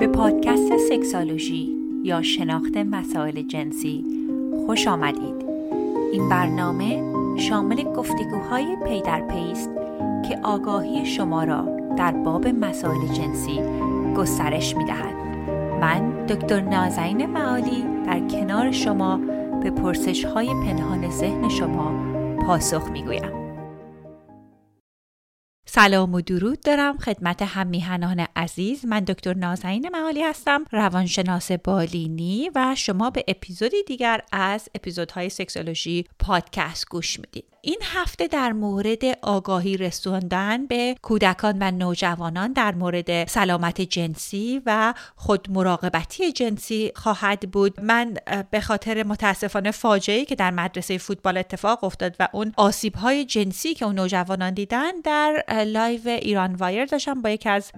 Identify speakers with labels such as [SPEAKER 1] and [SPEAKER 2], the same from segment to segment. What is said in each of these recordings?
[SPEAKER 1] به پادکست سکسالوژی یا شناخت مسائل جنسی خوش آمدید. این برنامه شامل گفتگوهای پی در پی است که آگاهی شما را در باب مسائل جنسی گسترش می دهد. من دکتر نازنین معالی در کنار شما به پرسش های پنهان ذهن شما پاسخ می گویم. سلام و درود دارم خدمت هم میهنان عزیز من دکتر نازنین معالی هستم روانشناس بالینی و شما به اپیزودی دیگر از اپیزودهای سکسولوژی پادکست گوش می‌دید. این هفته در مورد آگاهی رسوندن به کودکان و نوجوانان در مورد سلامت جنسی و خود مراقبتی جنسی خواهد بود. من به خاطر متاسفانه فاجعه که در مدرسه فوتبال اتفاق افتاد و اون آسیب های جنسی که اون نوجوانان دیدن در live ایران وایر داشتم با یکی از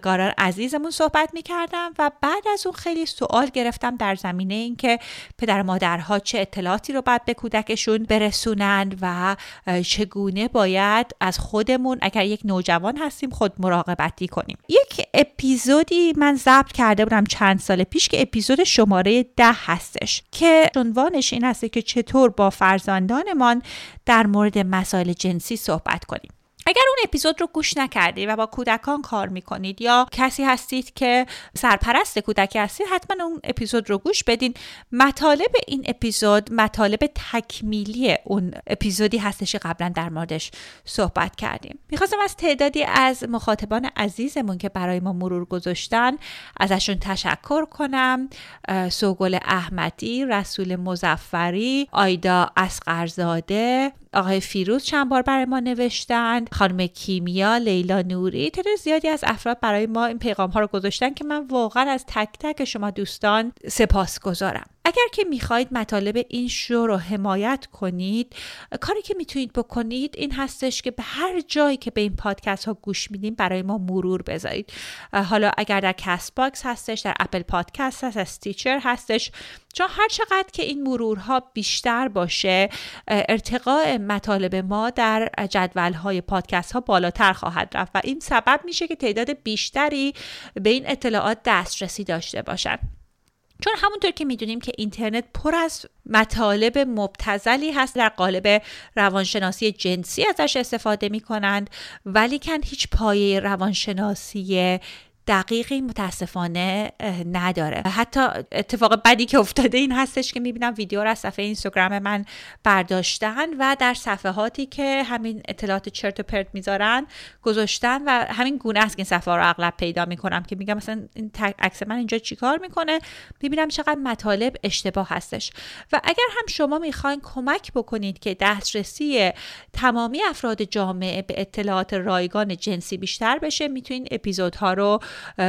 [SPEAKER 1] روزنامه‌نگاران عزیزمون صحبت می‌کردم و بعد از اون خیلی سوال گرفتم در زمینه اینکه پدر مادرها چه اطلاعاتی رو باید به کودکشون برسونند و چگونه باید از خودمون اگر یک نوجوان هستیم خود مراقبتی کنیم. یک اپیزودی من ضبط کرده بودم چند سال پیش که اپیزود شماره ده هستش که عنوانش این هست که چطور با فرزندانمان در مورد مسائل جنسی صحبت کنیم. اگر اون اپیزود رو گوش نکردید و با کودکان کار می‌کنید یا کسی هستید که سرپرست کودکی هستید حتما اون اپیزود رو گوش بدین. مطالب این اپیزود مطالب تکمیلی اون اپیزودی هستش قبلا در موردش صحبت کردیم. می‌خواستم از تعدادی از مخاطبان عزیزمون که برای ما مرور گذاشتن ازشون تشکر کنم. سوگل احمدی رسول مزفری آیدا اسقرزاده آقای فیروز چند بار برای ما نوشتند. خانم کیمیا لیلا نوری تعداد زیادی از افراد برای ما این پیغام ها رو گذاشتن که من واقعا از تک تک شما دوستان سپاس گذارم اگر که می‌خواهید مطالب این شو رو حمایت کنید کاری که می‌تونید بکنید این هستش که به هر جایی که به این پادکست ها گوش میدیم برای ما مرور بذارید. حالا اگر در Castbox هستش در Apple Podcast هست Stitcher هستش چون هر چقدر که این مرورها بیشتر باشه ارتقاء مطالب ما در جدول های پادکست ها بالاتر خواهد رفت و این سبب میشه که تعداد بیشتری به این اطلاعات دسترسی داشته باشند چون همونطور که می‌دونیم که اینترنت پر از مطالب مبتزلی هست در قالب روانشناسی جنسی ازش استفاده می کنند ولی کن هیچ پایه روانشناسی دقیقی متاسفانه نداره. حتی اتفاق بدی که افتاده این هستش که می‌بینم ویدیو رو از صفحه اینستاگرام من برداشتن و در صفحاتی که همین اطلاعات چرت و پرت می‌ذارن گذاشتن و همین گونه است که این صفحه رو اغلب پیدا می‌کنم که میگم مثلا این عکس من اینجا چیکار می‌کنه؟ می‌بینم چقدر مطالب اشتباه هستش. و اگر هم شما می‌خواین کمک بکنید که دسترسی تمامی افراد جامعه به اطلاعات رایگان جنسی بیشتر بشه می‌تونید اپیزودها رو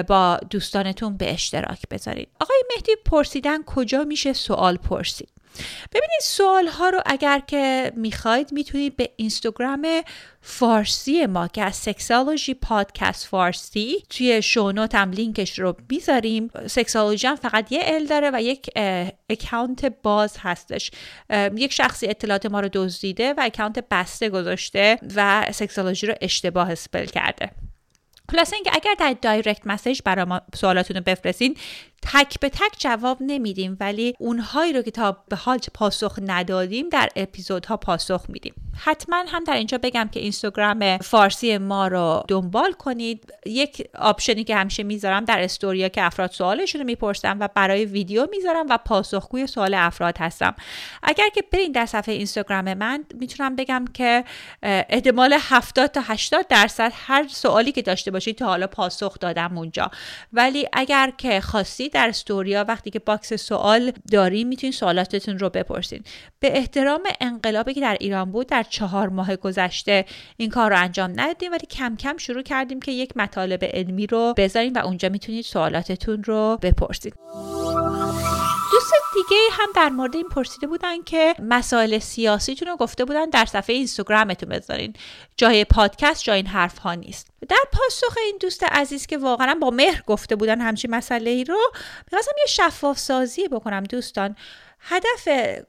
[SPEAKER 1] با دوستانتون به اشتراک بذارید آقای مهدی پرسیدن کجا میشه سوال پرسید؟ ببینید سوال ها رو اگر که می‌خواید می‌تونید به اینستاگرام فارسی ما که از سکسالوژی پادکست فارسی توی شونوت هم لینکش رو بیذاریم سکسالوژی هم فقط یه ال داره و یک account باز هستش. یک شخصی اطلاعات ما رو دزدیده و account بسته گذاشته و سکسالوژی رو اشتباه spell کرده. خلاصه اینکه اگر در direct message برای ما سوالاتون رو بفرستین تک به تک جواب نمیدیم ولی اونهایی رو که تا به حال پاسخ ندادیم در اپیزودها پاسخ میدیم. حتما هم در اینجا بگم که اینستاگرام فارسی ما رو دنبال کنید. یک option ی که همیشه می‌ذارم در استوریا که افراد سوالشون رو می‌پرسم و برای ویدیو می‌ذارم و پاسخگوی سوال افراد هستم. اگر که برین در صفحه اینستاگرام من می‌تونم بگم که احتمال 70 تا 80 درصد هر سوالی که داشته باشید تا حالا پاسخ دادم اونجا. ولی اگر که خواستید در استوریا وقتی که box سوال داریم می‌تونید سوالاتتون رو بپرسید به احترام انقلابی که در ایران بود در چهار ماه گذشته این کار رو انجام ندادیم ولی کم کم شروع کردیم که یک مطالب علمی رو بذاریم و اونجا می‌تونید سوالاتتون رو بپرسید دیگه هم در مورد این پرسیده بودن که مسائل سیاسیتون رو گفته بودن در صفحه اینستاگرامتون بذارین. جای پادکست جای این حرف ها نیست. در پاسخ این دوست عزیز که واقعا با مهر گفته بودن همچین مسئله ای رو می‌خواستم یه شفاف سازی بکنم دوستان. هدف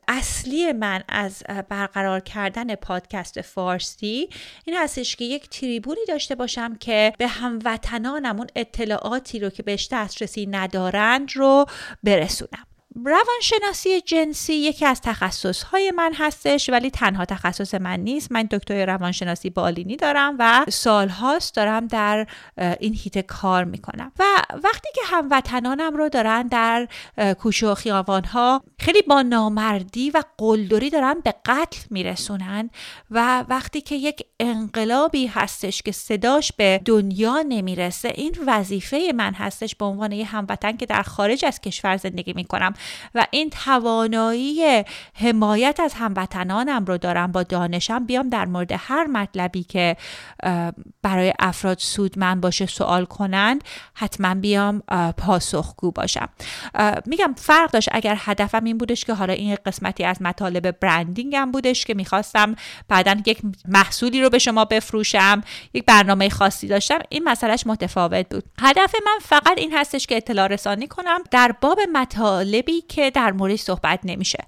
[SPEAKER 1] اصلی من از برقرار کردن پادکست فارسی این هستش که یک تریبونی داشته باشم که به هموطنانم اون اطلاعاتی رو که بهش دسترسی ندارند رو برسونم. روانشناسی جنسی یکی از تخصصهای من هستش ولی تنها تخصص من نیست. من دکتر روانشناسی بالینی دارم و سالهاست دارم در این هیته کار می‌کنم. و وقتی که هموطنانم رو دارن در کوچه و خیابانها خیلی با نامردی و قلدری دارن به قتل میرسونن. و وقتی که یک انقلابی هستش که صداش به دنیا نمی‌رسه این وظیفه من هستش به عنوان یه هموطن که در خارج از کشور زندگی می‌کنم. و این توانایی حمایت از هموطنانم رو دارم با دانشم. بیام در مورد هر مطلبی که برای افراد سودمند باشه سوال کنند حتما بیام پاسخگو باشم. میگم فرق داشت. اگر هدفم این بودش که حالا این قسمتی از مطالب برندینگم بودش که می‌خواستم بعدا یک محصولی رو به شما بفروشم یک برنامه خاصی داشتم این مسئلهش متفاوت بود. هدف من فقط این هستش که اطلاع رسانی کنم. در باب مطالبی که در مورد صحبت نمیشه.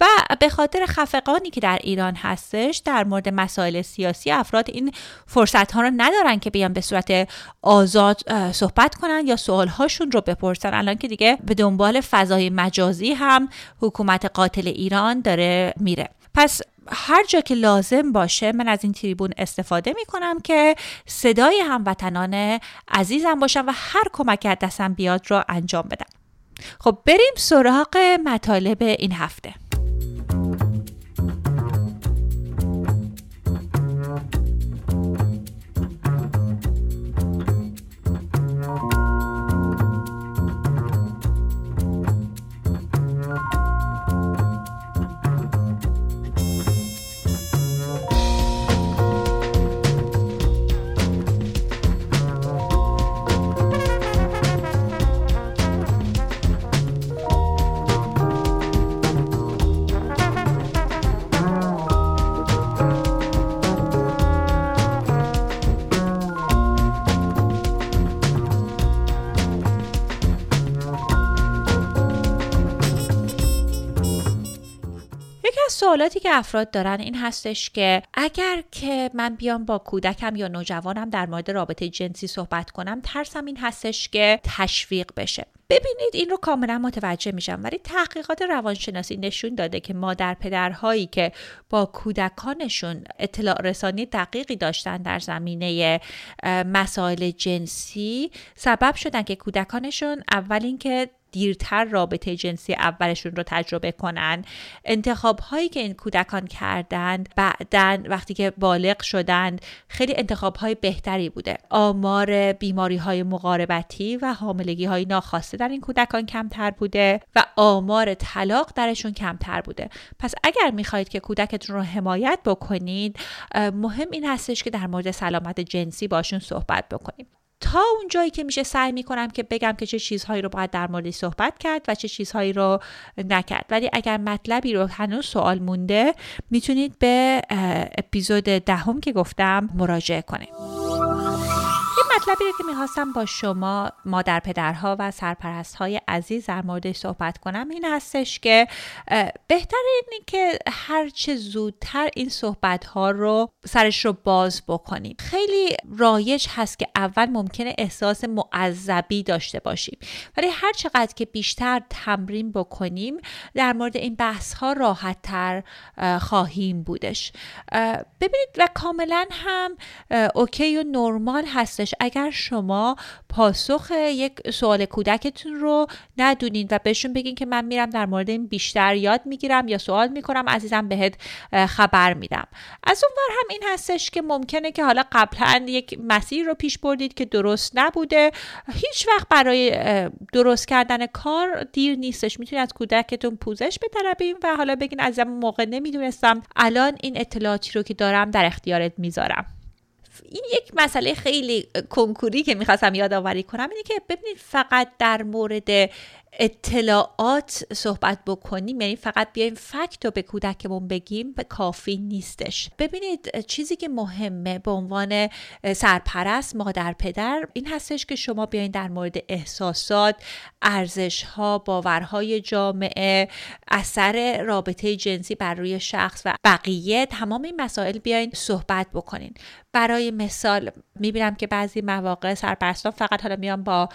[SPEAKER 1] و به خاطر خفقانی که در ایران هستش در مورد مسائل سیاسی افراد این فرصت ها رو ندارن که بیان به صورت آزاد صحبت کنن یا سوال هاشون رو بپرسن. الان که دیگه به دنبال فضای مجازی هم حکومت قاتل ایران داره میره. پس هر جا که لازم باشه من از این تریبون استفاده می کنم که صدای هموطنان عزیزم باشم و هر کمک دستم بیاد رو انجام بدم. خب بریم سراغ مطالب این هفته. سوالاتی که افراد دارن این هستش که اگر که من بیام با کودکم یا نوجوانم در مورد رابطه جنسی صحبت کنم ترسم این هستش که تشویق بشه. ببینید این رو کاملا متوجه میشم. ولی تحقیقات روانشناسی نشون داده که مادر پدرهایی که با کودکانشون اطلاع رسانی دقیقی داشتن در زمینه مسائل جنسی سبب شدن که کودکانشون اول اینکه دیرتر رابطه جنسی اولشون رو تجربه کنن. انتخاب هایی که این کودکان کردند بعدا وقتی که بالغ شدند خیلی انتخاب های بهتری بوده. آمار بیماری های مقاربتی و حاملگی های ناخواسته در این کودکان کمتر بوده و آمار طلاق درشون کمتر بوده. پس اگر می‌خواهید که کودکتون رو حمایت بکنید مهم این هستش که در مورد سلامت جنسی باشون صحبت بکنید تا اون جایی که میشه سعی می‌کنم که بگم که چه چیزهایی رو باید در موردش صحبت کرد و چه چیزهایی رو نکرد. ولی اگر مطلبی رو هنوز سوال مونده می‌تونید به اپیزود دهم که گفتم مراجعه کنید. مطلبی که می‌خواستم با شما مادر پدرها و سرپرست های عزیز در موردش صحبت کنم این هستش که بهتر اینه که هرچه زودتر این صحبت ها رو سرش رو باز بکنیم. خیلی رایج هست که اول ممکنه احساس معذبی داشته باشیم. ولی هر چقدر که بیشتر تمرین بکنیم در مورد این بحث ها راحت تر خواهیم بودش. ببینید و کاملا هم اوکی و نرمال هستش. اگر شما پاسخ یک سوال کودکتون رو ندونین و بهشون بگین که من میرم در مورد این بیشتر یاد می‌گیرم یا سوال می‌کنم عزیزم بهت خبر میدم. از اون ور هم این هستش که ممکنه که حالا قبلا یک مسیر رو پیش بردید که درست نبوده. هیچ وقت برای درست کردن کار دیر نیستش. می‌تونید از کودکتون پوزش بطلبین و حالا بگین از موقع نمی‌دونستم. الان این اطلاعاتی رو که دارم در اختیارت می‌ذارم. این یک مسئله خیلی کنکوری که می‌خواستم یادآوری کنم اینه که ببینید فقط در مورد اطلاعات صحبت بکنیم یعنی فقط بیایم فکت رو به کودکمون بگیم کافی نیستش. ببینید چیزی که مهمه به عنوان سرپرست مادر پدر این هستش که شما بیاین در مورد احساسات ارزش ها باورهای جامعه اثر رابطه جنسی بر روی شخص و بقیه تمام این مسائل بیاین صحبت بکنین. برای مثال می‌بینم که بعضی مواقع سرپرستان فقط حالا میان با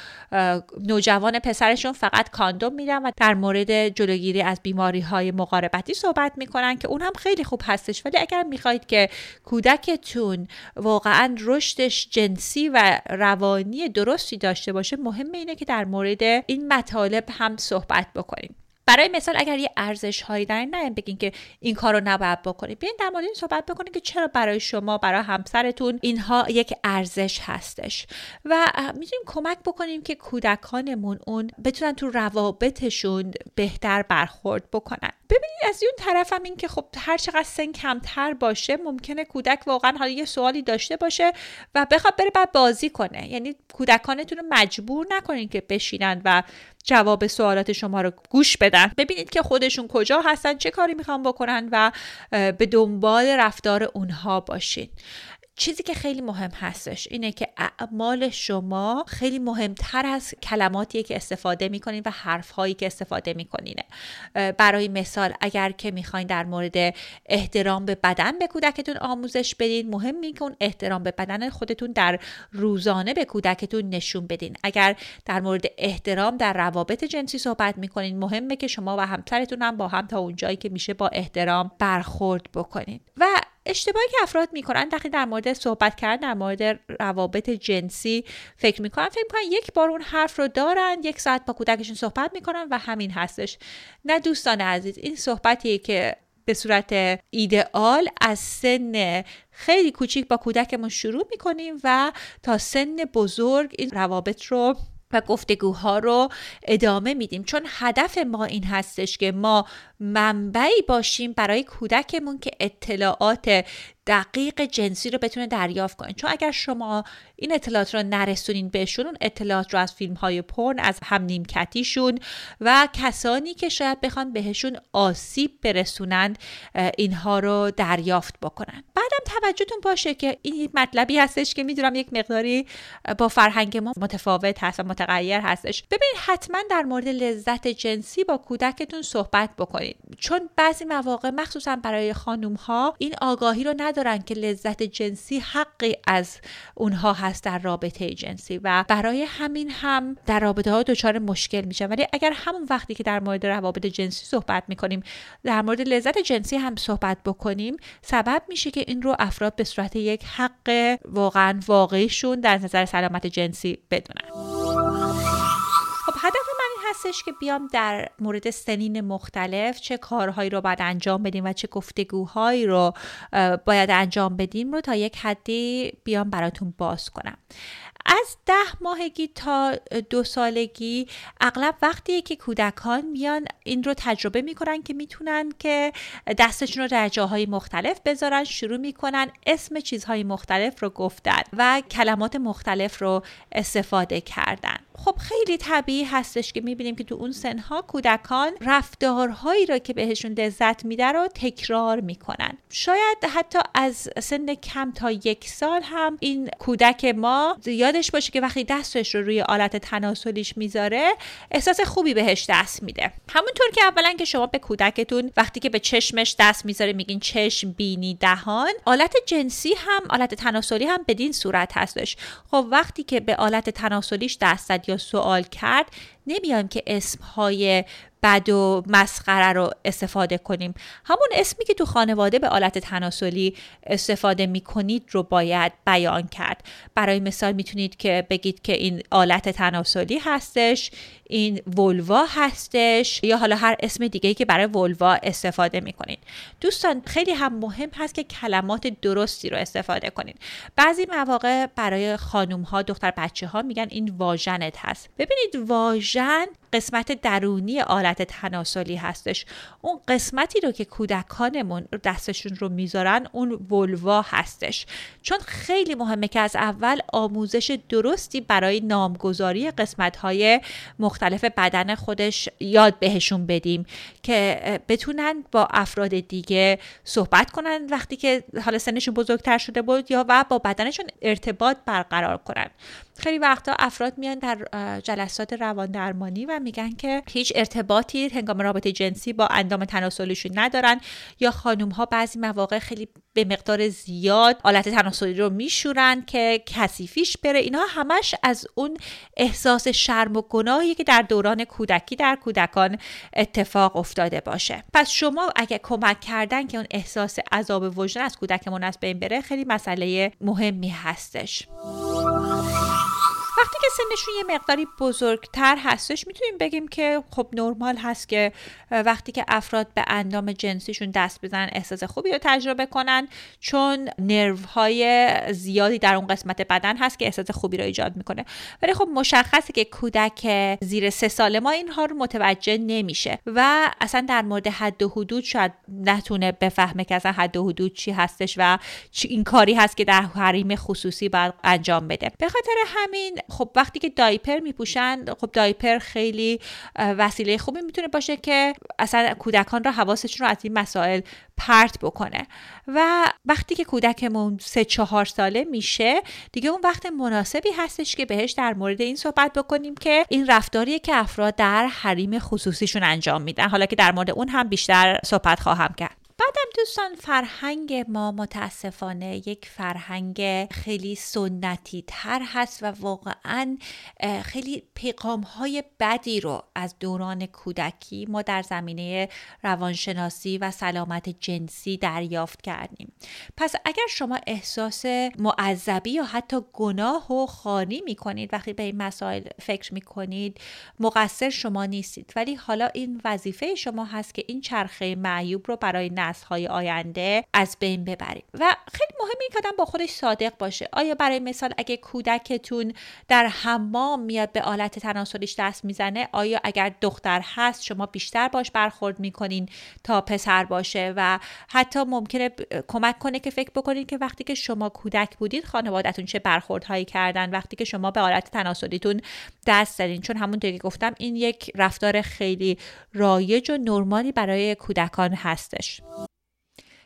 [SPEAKER 1] نوجوان پسرشون فقط کاندوم میدن و در مورد جلوگیری از بیماری های مقاربتی صحبت می‌کنن که اون هم خیلی خوب هستش. ولی اگر می‌خواهید که کودکتون واقعا رشدش جنسی و روانی درستی داشته باشه مهم اینه که در مورد این مطالب هم صحبت بکنیم برای مثال اگر یه ارزش هایی دارین نه بگین که این کارو نباید بکنید. بیاین در مورد این صحبت بکنید که چرا برای شما برای همسرتون اینها یک ارزش هستش. و می‌تونیم کمک بکنیم که کودکانمون اون بتونن تو روابطشون بهتر برخورد بکنن. ببینید از اون طرف هم این که خب هر چقدر سن کمتر باشه ممکنه کودک واقعا حالا یه سوالی داشته باشه و بخواد بره بعد بازی کنه. یعنی کودکانتون رو مجبور نکنین که بشینن و جواب سوالات شما رو گوش بدن. ببینید که خودشون کجا هستن چه کاری می‌خوان بکنن و به دنبال رفتار اونها باشین. چیزی که خیلی مهم هستش اینه که اعمال شما خیلی مهمتر از کلماتیه که استفاده می‌کنین و حرفهایی که استفاده می‌کنین برای مثال اگر که می‌خواین در مورد احترام به بدن به کودکتون آموزش بدین مهم اون احترام به بدن خودتون در روزانه به کودکتون نشون بدین. اگر در مورد احترام در روابط جنسی صحبت می‌کنین مهمه که شما و همسرتون هم با هم تا اونجایی که میشه با احترام برخورد بکنین. و اشتباهی که افراد می‌کنن وقتی در مورد صحبت کردن در مورد روابط جنسی فکر می‌کنن فکر می‌کنن یک بار اون حرف رو دارن یک ساعت با کودکشون صحبت می‌کنن و همین هستش. نه دوستان عزیز این صحبتیه که به صورت ایدئال از سن خیلی کوچیک با کودکمون شروع می‌کنیم و تا سن بزرگ این روابط رو و گفتگوها رو ادامه میدیم. چون هدف ما این هستش که ما منبعی باشیم برای کودکمون که اطلاعات دقیق جنسی رو بتونه دریافت کنین چون اگر شما این اطلاعات رو نرسونین بهشون اون اطلاعات رو از فیلم های پرن از هم نیمکتیشون و کسانی که شاید بخوان بهشون آسیب برسونند اینها رو دریافت بکنن. بعدم توجهتون باشه که این مطلبی هستش که می‌دونم یک مقداری با فرهنگ ما متفاوت هست و متغیر هستش. ببینید حتما در مورد لذت جنسی با کودکتون صحبت بکنید چون بعضی مواقع مخصوصا برای خانم ها این آگاهی رو ندارن که لذت جنسی حقی از اونها هست در رابطه جنسی و برای همین هم در رابطه ها دچار مشکل میشن. ولی اگر همون وقتی که در مورد روابط جنسی صحبت می‌کنیم در مورد لذت جنسی هم صحبت بکنیم سبب میشه که این رو افراد به صورت یک حق واقعا واقعیشون در نظر سلامت جنسی بدونن. خب هدف هستش که بیام در مورد سنین مختلف چه کارهایی رو باید انجام بدیم و چه گفتگوهایی رو باید انجام بدیم رو تا یک حدی بیام براتون باز کنم. از ده ماهگی تا دو سالگی اغلب وقتی که کودکان میان این رو تجربه می‌کنن که می‌تونن که دستشون رو در جاهای مختلف بذارن شروع می‌کنن اسم چیزهای مختلف رو گفتن و کلمات مختلف رو استفاده کردن. خب خیلی طبیعی هستش که می‌بینیم که تو اون سنها کودکان رفتارهایی رو که بهشون لذت میده رو تکرار می‌کنن. شاید حتی از سن کم تا یک سال هم این کودک ما یادش باشه که وقتی دستش رو روی آلت تناسلیش می‌ذاره احساس خوبی بهش دست میده. همونطور که اولا که شما به کودکتون وقتی که به چشمش دست می‌ذاره میگین چشم بینی دهان آلت جنسی هم آلت تناسلی هم بدین صورت هستش. خب وقتی که به آلت تناسلیش دست سوال کرد نمیایم که اسمهای بد و مسخره رو استفاده کنیم. همون اسمی که تو خانواده به آلت تناسلی استفاده می‌کنید رو باید بیان کرد. برای مثال می‌تونید که بگید که این آلت تناسلی هستش این ولوا هستش یا حالا هر اسم دیگه که برای ولوا استفاده می‌کنید. دوستان خیلی هم مهم هست که کلمات درستی رو استفاده کنید. بعضی مواقع برای خانوم ها دختر بچه ها میگن این واژنت هست. ببینید واژن shine قسمت درونی آلت تناسلی هستش. اون قسمتی رو که کودکانمون دستشون رو می‌ذارن اون ولوا هستش. چون خیلی مهمه که از اول آموزش درستی برای نامگذاری قسمت های مختلف بدن خودش یاد بهشون بدیم که بتونن با افراد دیگه صحبت کنن وقتی که حالا سنشون بزرگتر شده بود یا و با بدنشون ارتباط برقرار کنن. خیلی وقتا افراد میان در جلسات روان درمانی و میگن که هیچ ارتباطی هنگام رابطه جنسی با اندام تناسلیشون ندارن یا خانم ها بعضی مواقع خیلی به مقدار زیاد آلت تناسلی رو میشورن که کثیفیش بره. اینها همش از اون احساس شرم و گناهی که در دوران کودکی در کودکان اتفاق افتاده باشه. پس شما اگه کمک کردن که اون احساس عذاب وجدان از کودکمون از بین بره خیلی مسئله مهمی هستش. وقتی که سنشون یه مقداری بزرگتر هستش می‌تونیم بگیم که خب نرمال هست که وقتی که افراد به اندام جنسیشون دست بزنن احساس خوبی رو تجربه کنن چون نرو های زیادی در اون قسمت بدن هست که احساس خوبی رو ایجاد می‌کنه. ولی خب مشخصه که کودک زیر سه ساله ما اینها رو متوجه نمیشه و اصلا در مورد حد و حدود شاید نتونه بفهمه که اصلا حد و حدود چی هستش و چی این کاری هست که در حریم خصوصی باید انجام بده. به خاطر همین خب وقتی که دایپر میپوشن خب دایپر خیلی وسیله خوبی می‌تونه باشه که اصلا کودکان را حواسشون رو از این مسائل پرت بکنه. و وقتی که کودکمون سه چهار ساله میشه دیگه اون وقت مناسبی هستش که بهش در مورد این صحبت بکنیم که این رفتاریه که افراد در حریم خصوصیشون انجام میدن. حالا که در مورد اون هم بیشتر صحبت خواهم کرد. بعدم دوستان فرهنگ ما متاسفانه یک فرهنگ خیلی سنتی تر هست و واقعا خیلی پیغام های بدی رو از دوران کودکی ما در زمینه روانشناسی و سلامت جنسی دریافت کردیم. پس اگر شما احساس معذبی یا حتی گناه و خانی می کنید وقتی به این مسائل فکر می کنید مقصر شما نیستید. ولی حالا این وظیفه شما هست که این چرخه معیوب رو برای های آینده از بین ببریم. و خیلی مهمه که با خودش صادق باشه. آیا برای مثال اگه کودکتون در حمام میاد به آلت تناسلیش دست می‌زنه آیا اگر دختر هست شما بیشتر باش برخورد می‌کنین تا پسر باشه؟ و حتی ممکنه کمک کنه که فکر بکنید که وقتی که شما کودک بودید خانوادهتون چه برخوردهایی کردن وقتی که شما به آلت تناسلیتون دست زدین. چون همون که گفتم این یک رفتار خیلی رایج و نرمالی برای کودکان هستش.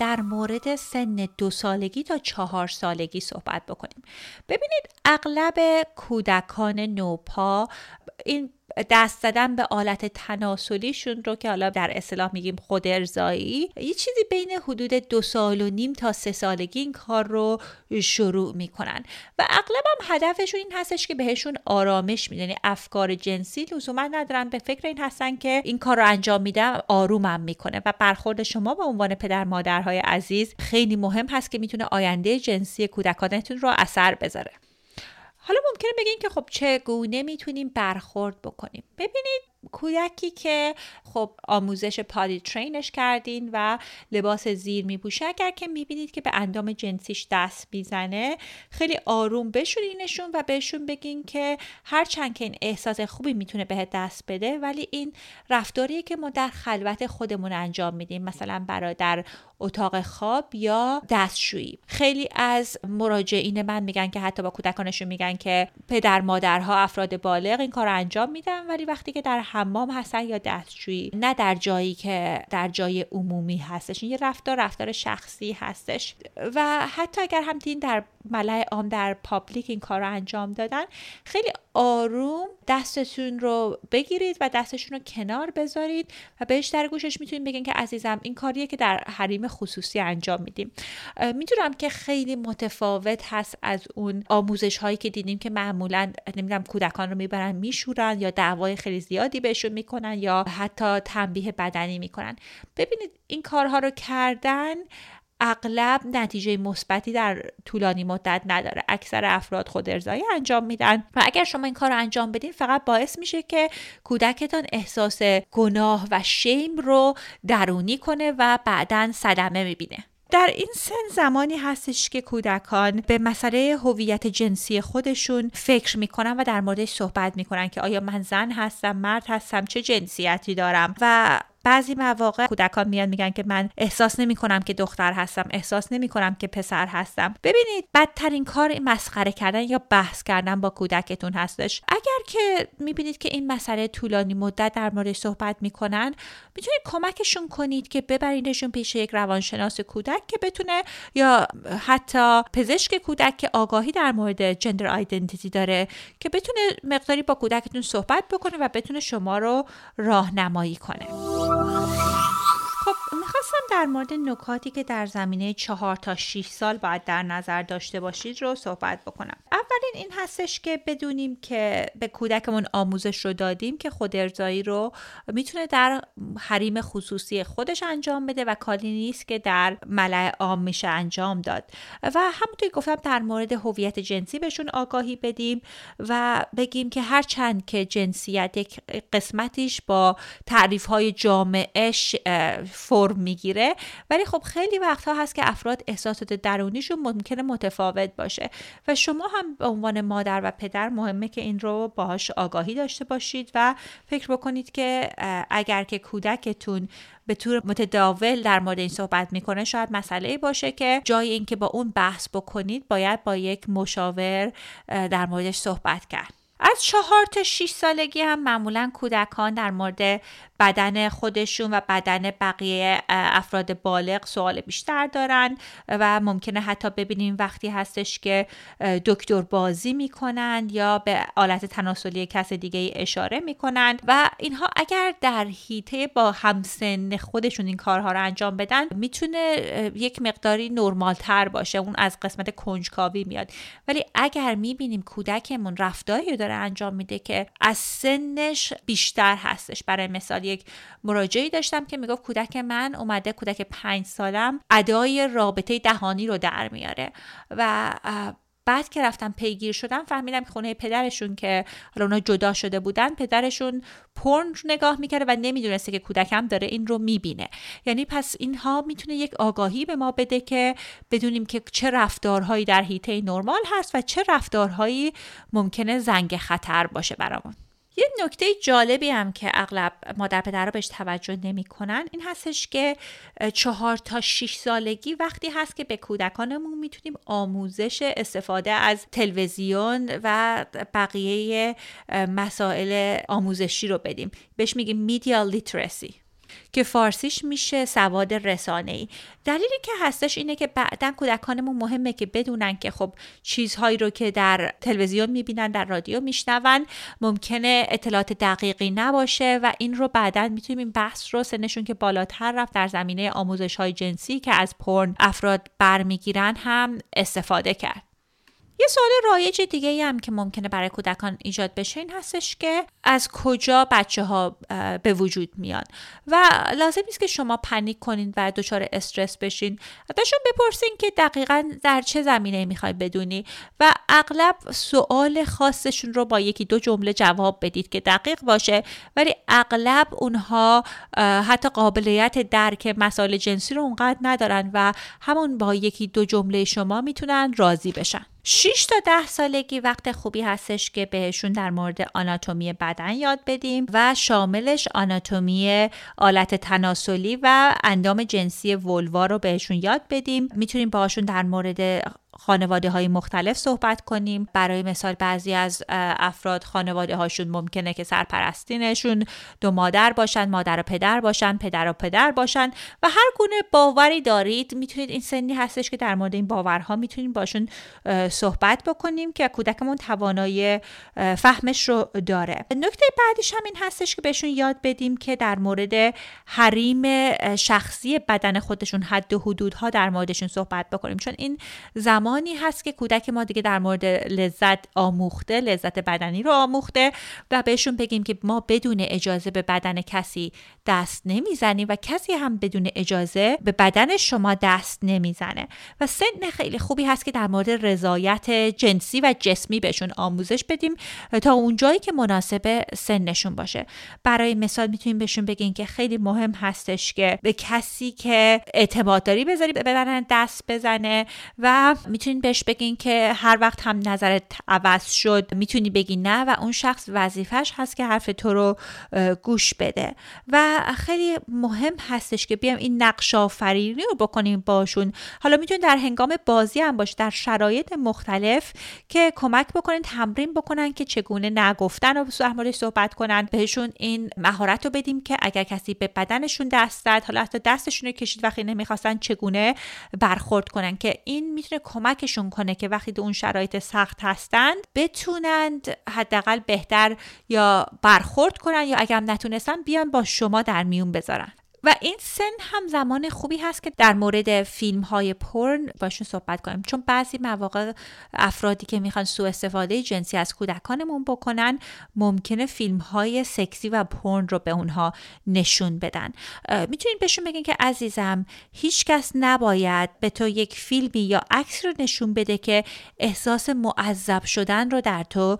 [SPEAKER 1] در مورد سن دو سالگی تا چهار سالگی صحبت بکنیم. ببینید اغلب کودکان نوپا این دست زدن به آلت تناسلیشون رو که حالا در اصطلاح میگیم خود ارزایی یه چیزی بین حدود دو سال و نیم تا سه سالگی این کار رو شروع می‌کنن. و اغلب هم هدفشون این هستش که بهشون آرامش میدن. یعنی افکار جنسی لزوما ندارن. به فکر این هستن که این کار رو انجام میدم آرومم می‌کنه. و برخورد شما به عنوان پدر مادرهای عزیز خیلی مهم هست که می‌تونه آینده جنسی کودکانتون رو اثر بذاره. حالا ممکنه بگین که خب چگونه می‌تونیم برخورد بکنیم؟ ببینید کودکی که خب آموزش پادی ترینش کردین و لباس زیر میپوشه اگر که می‌بینید که به اندام جنسیش دست می‌زنه خیلی آروم بشورینشون و بهشون بگین که هرچند که این احساس خوبی می‌تونه بهت دست بده ولی این رفتاریه که ما در خلوت خودمون انجام میدیم مثلا برای در اتاق خواب یا دستشویی. خیلی از مراجعین من میگن که حتی با کودکانشون میگن که پدر مادرها افراد بالغ این کار انجام میدن ولی وقتی که در حمام هستن یا دستشویی؟ نه در جایی که در جای عمومی هستش این یه رفتار رفتار شخصی هستش. و حتی اگر هم در ملع عام در پابلیک این کار رو انجام دادن خیلی آروم دستتون رو بگیرید و دستشون رو کنار بذارید و بهش در گوشش می‌تونید بگین که عزیزم این کاریه که در حریم خصوصی انجام میدیم. می‌دونم که خیلی متفاوت هست از اون آموزش هایی که دیدیم که معمولا نمی‌دونم کودکان رو می‌برن میشورن یا دعوای خیلی زیادی بهشون می‌کنن یا حتی تنبیه بدنی می‌کنن. ببینید این کارها رو کردن اغلب نتیجه مثبتی در طولانی مدت نداره. اکثر افراد خود ارزایی انجام میدن و اگر شما این کار رو انجام بدین فقط باعث میشه که کودکتان احساس گناه و شیم رو درونی کنه و بعدا صدمه می‌بینه. در این سن زمانی هستش که کودکان به مسئله هویت جنسی خودشون فکر می‌کنن و در موردش صحبت می‌کنن که آیا من زن هستم مرد هستم چه جنسیتی دارم و بعضی مواقع کودکان میان میگن که من احساس نمی کنم که دختر هستم احساس نمی کنم که پسر هستم. ببینید بدترین کار مسخره کردن یا بحث کردن با کودکتون هستش. اگر که می‌بینید که این مسئله طولانی مدت در مورد صحبت می‌کنن می‌تونید کمکشون کنید که ببرینشون پیش یک روانشناس کودک که بتونه یا حتی پزشک کودک که آگاهی در مورد جندر آیدنتیتی داره که بتونه مقداری با کودکتون صحبت بکنه و بتونه شما رو راهنمایی کنه. خب می‌خواستم در مورد نکاتی که در زمینه چهار تا 6 سال باید در نظر داشته باشید رو صحبت بکنم. اولین این هستش که بدونیم که به کودکمون آموزش رو دادیم که خود ارزایی رو می‌تونه در حریم خصوصی خودش انجام بده و کاری نیست که در ملع عام میشه انجام داد. و همونطور گفتم در مورد هویت جنسی بهشون آگاهی بدیم و بگیم که هر چند که جنسیت یک قسمتیش با تعریف های جامعش فرم می‌گیره. ولی خب خیلی وقتها هست که افراد احساسات درونیشون ممکنه متفاوت باشه. و شما هم به عنوان مادر و پدر مهمه که این رو باهاش آگاهی داشته باشید و فکر بکنید که اگر که کودکتون به طور متداول در مورد این صحبت می‌کنه شاید مسئله باشه که جای اینکه با اون بحث بکنید باید با یک مشاور در موردش صحبت کرد. از چهار تا 6 سالگی هم معمولا کودکان در مورد بدن خودشون و بدن بقیه افراد بالغ سوال بیشتر دارن و ممکنه حتی ببینیم وقتی هستش که دکتر بازی می‌کنن یا به آلت تناسلی کس دیگه اشاره می‌کنن و اینها اگر در هیته با همسن خودشون این کارها رو انجام بدن می‌تونه یک مقداری نرمال تر باشه اون از قسمت کنجکاوی میاد. ولی اگر می‌بینیم کودکمون رفتاری داره انجام میده که از سنش بیشتر هستش. برای مثال یک مراجعی داشتم که می‌گفت کودک من اومده کودک پنج سالم ادای رابطه دهانی رو در میاره و بعد که رفتم پیگیر شدم فهمیدم که خونه پدرشون که حالا اونا جدا شده بودن پدرشون پرن نگاه می‌کرده و نمی‌دونسته که کودکم داره این رو می‌بینه. یعنی پس اینها می‌تونه یک آگاهی به ما بده که بدونیم که چه رفتارهایی در حیطه نرمال هست و چه رفتارهایی ممکنه زنگ خطر باشه برامون. یه نکته جالبی هم که اغلب مادر پدرها بهش توجه نمی‌کنن این هستش که چهار تا شیش سالگی وقتی هست که به کودکانمون می‌تونیم آموزش استفاده از تلویزیون و بقیه مسائل آموزشی رو بدیم. بهش میگیم میدیا لیترسی که فارسیش میشه سواد رسانه ای دلیلی که هستش اینه که بعدا کودکانمون مهمه که بدونن که خب چیزهایی رو که در تلویزیون می‌بینن در رادیو میشنون ممکنه اطلاعات دقیقی نباشه و این رو بعدا می‌تونیم این بحث رو سنشون که بالاتر رفت در زمینه آموزش های جنسی که از پرن افراد برمیگیرن هم استفاده کرد. یه سوال رایج دیگه هم که ممکنه برای کودکان ایجاد بشه این هستش که از کجا بچه ها به وجود میان. و لازم نیست که شما پنیک کنین و دچار استرس بشین. ازشون بپرسین که دقیقا در چه زمینه می‌خوای بدونی و اغلب سوال خاصشون رو با یکی دو جمله جواب بدید که دقیق باشه. ولی اغلب اونها حتی قابلیت درک مسائل جنسی رو اونقدر ندارن و همون با یکی دو جمله شما می‌تونن راضی بشن. 6 تا 10 سالگی وقت خوبی هستش که بهشون در مورد آناتومی بدن یاد بدیم و شاملش آناتومی آلت تناسلی و اندام جنسی ولوا رو بهشون یاد بدیم. می‌تونیم باشون در مورد خانواده های مختلف صحبت کنیم. برای مثال بعضی از افراد خانواده هاشون ممکنه که سرپرستینشون دو مادر باشن مادر و پدر باشن پدر و پدر باشن و هر گونه باوری دارید. می‌تونید این سنی هستش که در مورد این باورها می‌تونیم باشون صحبت بکنیم که کودکمون توانایی فهمش رو داره. نکته بعدیش هم این هستش که بهشون یاد بدیم که در مورد حریم شخصی بدن خودشون حد و حدودها در موردشون صحبت بکنیم. چون این زمان زمانی هست که کودک ما دیگه در مورد لذت آموخته لذت بدنی رو آموخته و بهشون بگیم که ما بدون اجازه به بدن کسی دست نمی‌زنیم و کسی هم بدون اجازه به بدن شما دست نمی‌زنه. و سن خیلی خوبی هست که در مورد رضایت جنسی و جسمی بهشون آموزش بدیم تا اونجایی که مناسب سنشون باشه. برای مثال می‌تونیم بهشون بگیم که خیلی مهم هستش که به کسی که اعتماد داری بذاری به بدن دست بزنه و می‌تونین بهش بگین که هر وقت هم نظرت عوض شد می‌تونی بگی نه و اون شخص وظیفش هست که حرف تو رو گوش بده. و خیلی مهم هستش که بیام این نقش آفرینی رو بکنیم باشون. حالا می‌تونید در هنگام بازی هم باشه در شرایط مختلف که کمک بکنین تمرین بکنن که چگونه نگفتن رو در صحبت کنن. بهشون این مهارت رو بدیم که اگر کسی به بدنشون دست زد حالا حتی دستشون رو کشید وقتی نمی‌خواستن چگونه برخورد کنن. که این می‌تونه کمکشون کنه که وقتی اون شرایط سخت هستند بتونند حداقل بهتر یا برخورد کنن یا اگر نتونستن بیان با شما در میون بذارن. و این سن هم زمان خوبی هست که در مورد فیلم های پرن باشون صحبت کنیم. چون بعضی مواقع افرادی که می‌خوان سوء استفاده جنسی از کودکانمون بکنن ممکنه فیلم های سکسی و پرن رو به اونها نشون بدن. می‌تونید بهشون بگین که عزیزم هیچکس نباید به تو یک فیلمی یا عکس رو نشون بده که احساس معذب شدن رو در تو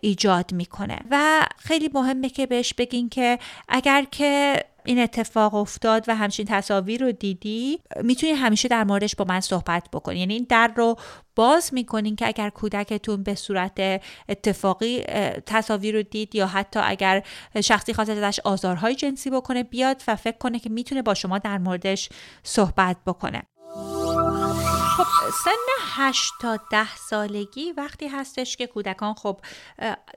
[SPEAKER 1] ایجاد می‌کنه. و خیلی مهمه که بهش بگین که اگر که این اتفاق افتاد و همچین تصاویر رو دیدی می‌تونی همیشه در موردش با من صحبت بکنی. یعنی این در رو باز می‌کنین که اگر کودکتون به صورت اتفاقی تصاویر رو دید یا حتی اگر شخصی خواست ازش آزارهای جنسی بکنه بیاد و فکر کنه که می‌تونه با شما در موردش صحبت بکنه. خب سن 8 تا 10 سالگی وقتی هستش که کودکان خب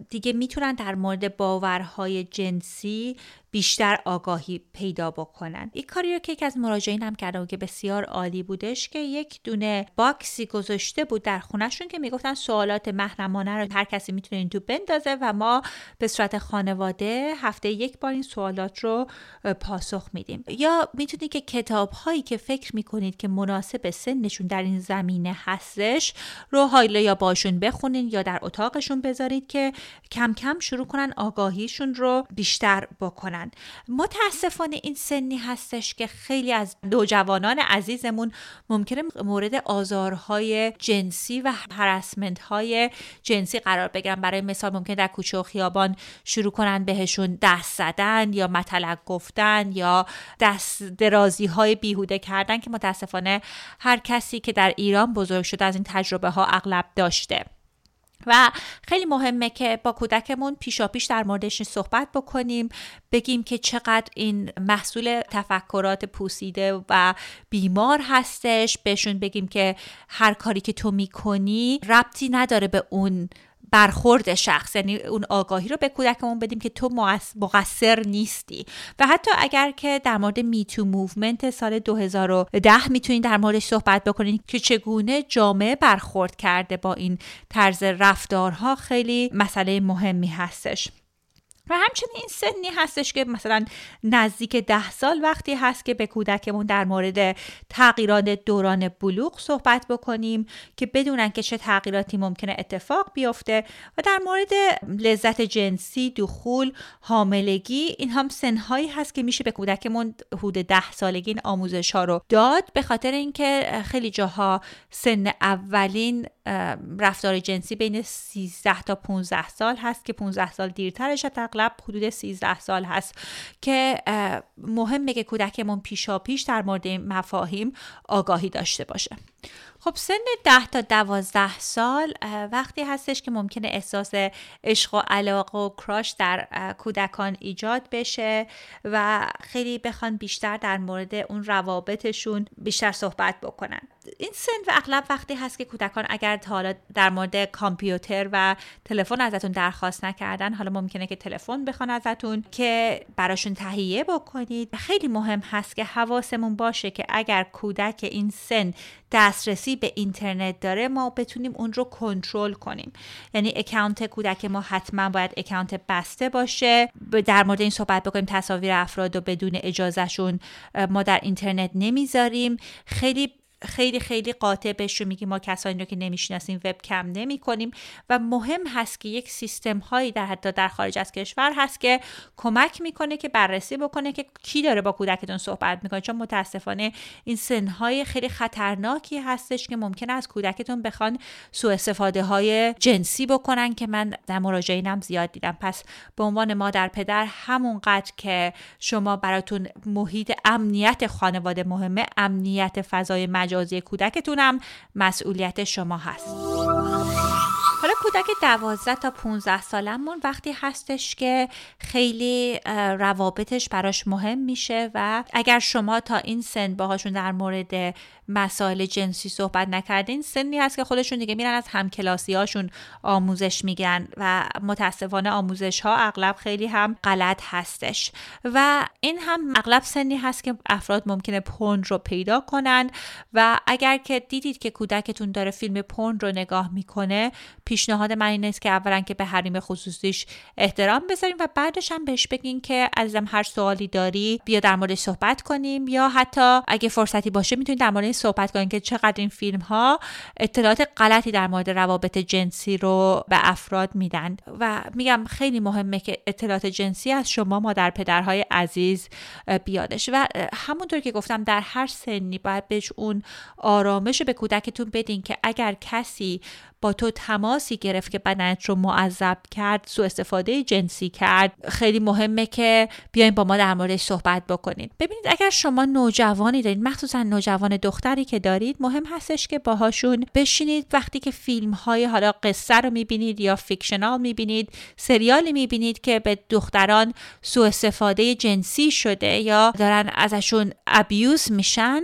[SPEAKER 1] دیگه می‌تونن در مورد باورهای جنسی بیشتر آگاهی پیدا بکنن. این کاری رو که یکی از مراجعین هم کرده و که بسیار عالی بودش که یک دونه باکسی گذاشته بود در خونهشون که می‌گفتن سوالات محرمانه رو هر کسی می‌تونه این تو بندازه و ما به صورت خانواده هفته یک بار این سوالات رو پاسخ میدیم. یا می‌تونید که کتاب هایی که فکر می‌کنید که مناسب سنشون در این زمینه هستش رو حالا یا باشون بخونین یا در اتاقشون بذارید که کم کم شروع کنن آگاهیشون رو بیشتر بکنن. متاسفانه این سنی هستش که خیلی از نوجوانان عزیزمون ممکنه مورد آزارهای جنسی و هرسمنت های جنسی قرار بگیرن. برای مثال ممکن در کوچه و خیابان شروع کنن بهشون دست زدن یا مطلق گفتن یا دست درازی های بیهوده کردن که متاسفانه هر کسی که در ایران بزرگ شده از این تجربه ها اغلب داشته. و خیلی مهمه که با کودکمون پیشا پیش در موردش صحبت بکنیم بگیم که چقدر این محصول تفکرات پوسیده و بیمار هستش. بهشون بگیم که هر کاری که تو می‌کنی ربطی نداره به اون برخورد شخص یعنی اون آگاهی رو به کودکمون بدیم که تو مقصر نیستی. و حتی اگر که در مورد Me Too movement سال 2010 می‌تونید در موردش صحبت بکنید که چگونه جامعه برخورد کرده با این طرز رفتارها خیلی مسئله مهمی هستش. و همچنین این سنی هستش که مثلا نزدیک ده سال وقتی هست که به کودکمون در مورد تغییرات دوران بلوغ صحبت بکنیم که بدونن که چه تغییراتی ممکنه اتفاق بیفته و در مورد لذت جنسی دخول حاملگی این هم سنهایی هست که میشه به کودکمون حدود ده سالگی این آموزش ها رو داد. به خاطر اینکه خیلی جاها سن اولین رفتار جنسی بین 13 تا 15 سال هست که 15 سال دیرترش اغلب حدود 13 سال هست که مهمه که کودکمون پیشا پیش در مورد مفاهیم آگاهی داشته باشه. خب سن ده تا دوازده سال وقتی هستش که ممکنه احساس عشق و علاقه و کراش در کودکان ایجاد بشه و خیلی بخوان بیشتر در مورد اون روابطشون بیشتر صحبت بکنن. این سن و اغلب وقتی هست که کودکان اگر حالا در مورد کامپیوتر و تلفن ازتون درخواست نکردن حالا ممکنه که تلفن بخوان ازتون که براشون تهیه بکنید. خیلی مهم هست که حواسمون باشه که اگر کودک این سن دسترسی به اینترنت داره ما بتونیم اون رو کنترل کنیم. یعنی اکانت کودک ما حتما باید اکانت بسته باشه. در مورد این صحبت بکنیم تصاویر افراد و بدون اجازهشون ما در اینترنت نمی‌ذاریم. خیلی خیلی خیلی قاطع بهشون میگیم. ما کسانی رو که نمی‌شناسیم وب کم نمی کنیم و مهم هست که یک سیستم هایی در حتی در خارج از کشور هست که کمک می‌کنه که بررسی بکنه که کی داره با کودکتون صحبت می‌کنه. چون متاسفانه این سنهای خیلی خطرناکی هستش که ممکنه از کودکتون بخوان سوء استفاده های جنسی بکنن که من در مراجعینم زیاد دیدم. پس به عنوان مادر پدر همونقدر که شما براتون محیط امنیت خانواده مهمه امنیت فضای کودکتونم مسئولیت شما هست. حالا کودک دوازده تا 15 سالمون وقتی هستش که خیلی روابطش براش مهم میشه و اگر شما تا این سن باهاشون در مورد مسائل جنسی صحبت نکردین سنی هست که خودشون دیگه میرن از همکلاسی هاشون آموزش میگن و متاسفانه آموزش ها اغلب خیلی هم غلط هستش. و این هم اغلب سنی هست که افراد ممکنه پرن رو پیدا کنن و اگر که دیدید که کودکتون داره فیلم پرن رو نگاه می‌کنه پیشنهاد من این است که اولا که به حریم خصوصیش احترام بذاریم و بعدش هم بهش بگین که عزیزم هر سوالی داری بیا در موردش صحبت کنیم. یا حتی اگه فرصتی باشه می‌تونید در مورد صحبت کنیم که چقدر این فیلم ها اطلاعات غلطی در مورد روابط جنسی رو به افراد میدن. و میگم خیلی مهمه که اطلاعات جنسی از شما مادر پدرهای عزیز بیادش. و همونطور که گفتم در هر سنی باید بهش اون آرامش به کودکتون بدین که اگر کسی با تو تماسی گرفت که بدنت رو معذب کرد سو استفاده جنسی کرد. خیلی مهمه که بیاین با ما در موردش صحبت بکنید ببینید اگر شما نوجوانی دارید مخصوصا نوجوان دختری که دارید مهم هستش که باهاشون بشینید. وقتی که فیلم های حالا قصه رو می‌بینید یا فیکشنال می‌بینید سریالی می‌بینید که به دختران سو استفاده جنسی شده یا دارن ازشون ابیوز میشن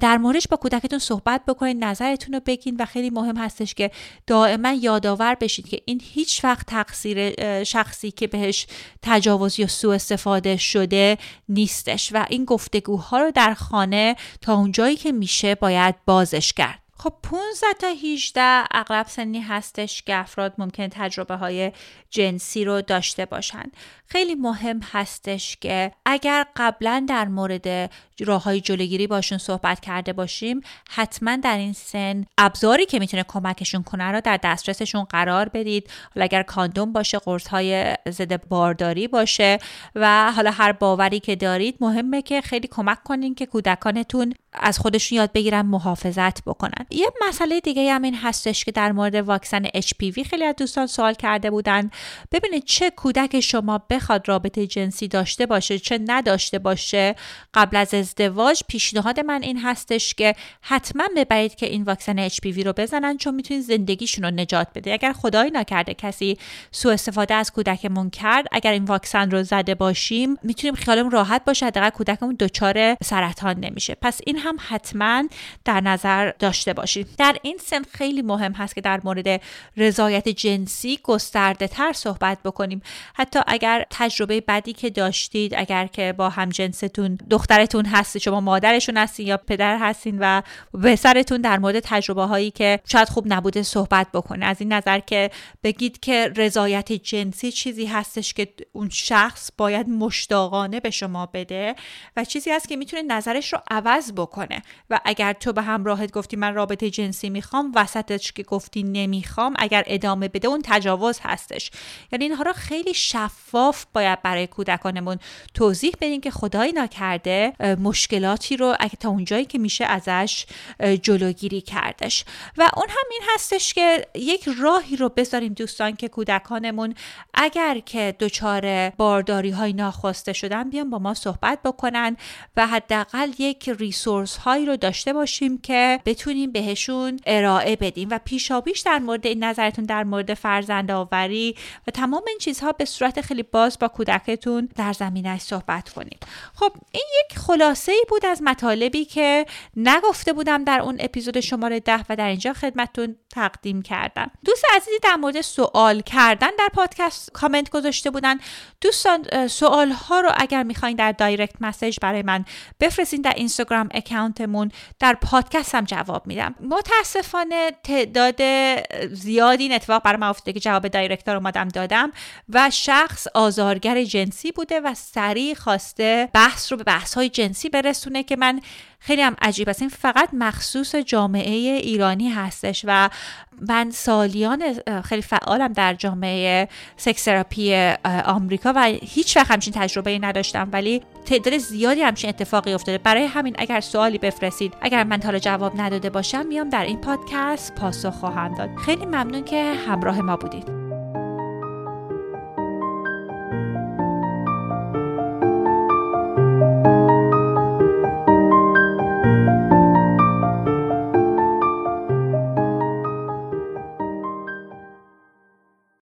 [SPEAKER 1] در موردش با کودکتون صحبت بکنید نظرتون رو بگین و خیلی مهم هستش که دائما یادآور بشید که این هیچ وقت تقصیر شخصی که بهش تجاوز یا سوء استفاده شده نیستش و این گفتگوها رو در خانه تا اونجایی که میشه باید بازش کرد. خب 15 تا 18 اغلب سنی هستش که افراد ممکن تجربه های جنسی رو داشته باشن خیلی مهم هستش که اگر قبلا در مورد راه های جلوگیری باشون صحبت کرده باشیم حتما در این سن ابزاری که می‌تونه کمکشون کنه رو در دسترسشون قرار بدید. حالا اگر کاندوم باشه قرص های ضد بارداری باشه و حالا هر باوری که دارید مهمه که خیلی کمک کنین که کودکانتون از خودشون یاد بگیرن محافظت بکنن. یه مسئله دیگه هم این هستش که در مورد واکسن HPV خیلی از دوستان سوال کرده بودن. ببینید چه کودک شما بخواد رابطه جنسی داشته باشه چه نداشته باشه. قبل از ازدواج پیشنهاد من این هستش که حتما ببرید که این واکسن HPV رو بزنن چون می‌تونید زندگیشون رو نجات بده. اگر خدایی نکرده کسی سوء استفاده از کودکمون کرد اگر این واکسن رو زده باشیم می‌تونیم خیالمون راحت باشه حداقل کودکمون دچار سرطان نمیشه. پس این هم حتما در نظر داشته باشیم در این سن خیلی مهم هست که در مورد رضایت جنسی گسترده تر صحبت بکنیم. حتی اگر تجربه بدی که داشتید اگر که با هم جنستون دخترتون هستی شما مادرشون هستین یا پدر هستین و پسرتون در مورد تجربه هایی که شاید خوب نبوده صحبت بکنه. از این نظر که بگید که رضایت جنسی چیزی هستش که اون شخص باید مشتاقانه به شما بده و چیزی هست که می‌تونه نظرش رو عوض بکنه. و اگر تو به همراهت گفتی من رابطه جنسی می‌خوام وسطش که گفتی نمی‌خوام اگر ادامه بده اون تجاوز هستش. یعنی اینها رو خیلی شفاف باید برای کودکانمون توضیح بدین که خدایی نکرده مشکلاتی رو اگه تا اونجایی که میشه ازش جلوگیری کردش. و اون هم این هستش که یک راهی رو بذاریم دوستان که کودکانمون اگر که دچار بارداری های ناخواسته شدن بیان با ما صحبت بکنن و حداقل یک ریسورس هایی رو داشته باشیم که بتونیم بهشون ارائه بدیم و پیشابیش در مورد این نظرتون در مورد فرزند آوری و تمام این چیزها به صورت خیلی باز با کودکتون در زمینش صحبت کنید. خب این یک خلاصه ای بود از مطالبی که نگفته بودم در اون اپیزود شماره ده و در اینجا خدمتتون تقدیم کردم. دوست عزیزی در مورد سوال کردن در پادکست کامنت گذاشته بودن. دوستان سوال ها رو اگر می‌خواین در دایرکت مسیج برای من بفرستین در اینستاگرام اکانتمون. در پادکست هم جواب میدم. متاسفانه تعداد زیادی این اتفاق برای من افتاده که جواب دایرکت رو اومدم دادم و شخص آزارگر جنسی بوده و سریع خواسته بحث رو به بحث های جنسی برسونه که من خیلی هم عجیب است. این فقط مخصوص جامعه ایرانی هستش و من سالیان خیلی فعالم در جامعه سکس آمریکا و هیچ وقت همچین تجربه نداشتم ولی تعداد زیادی همچین اتفاقی افتاده. برای همین اگر سوالی بفرستید اگر من حالا جواب نداده باشم میام در این پادکست پاسخ خواهم داد. خیلی ممنون که همراه ما بودید.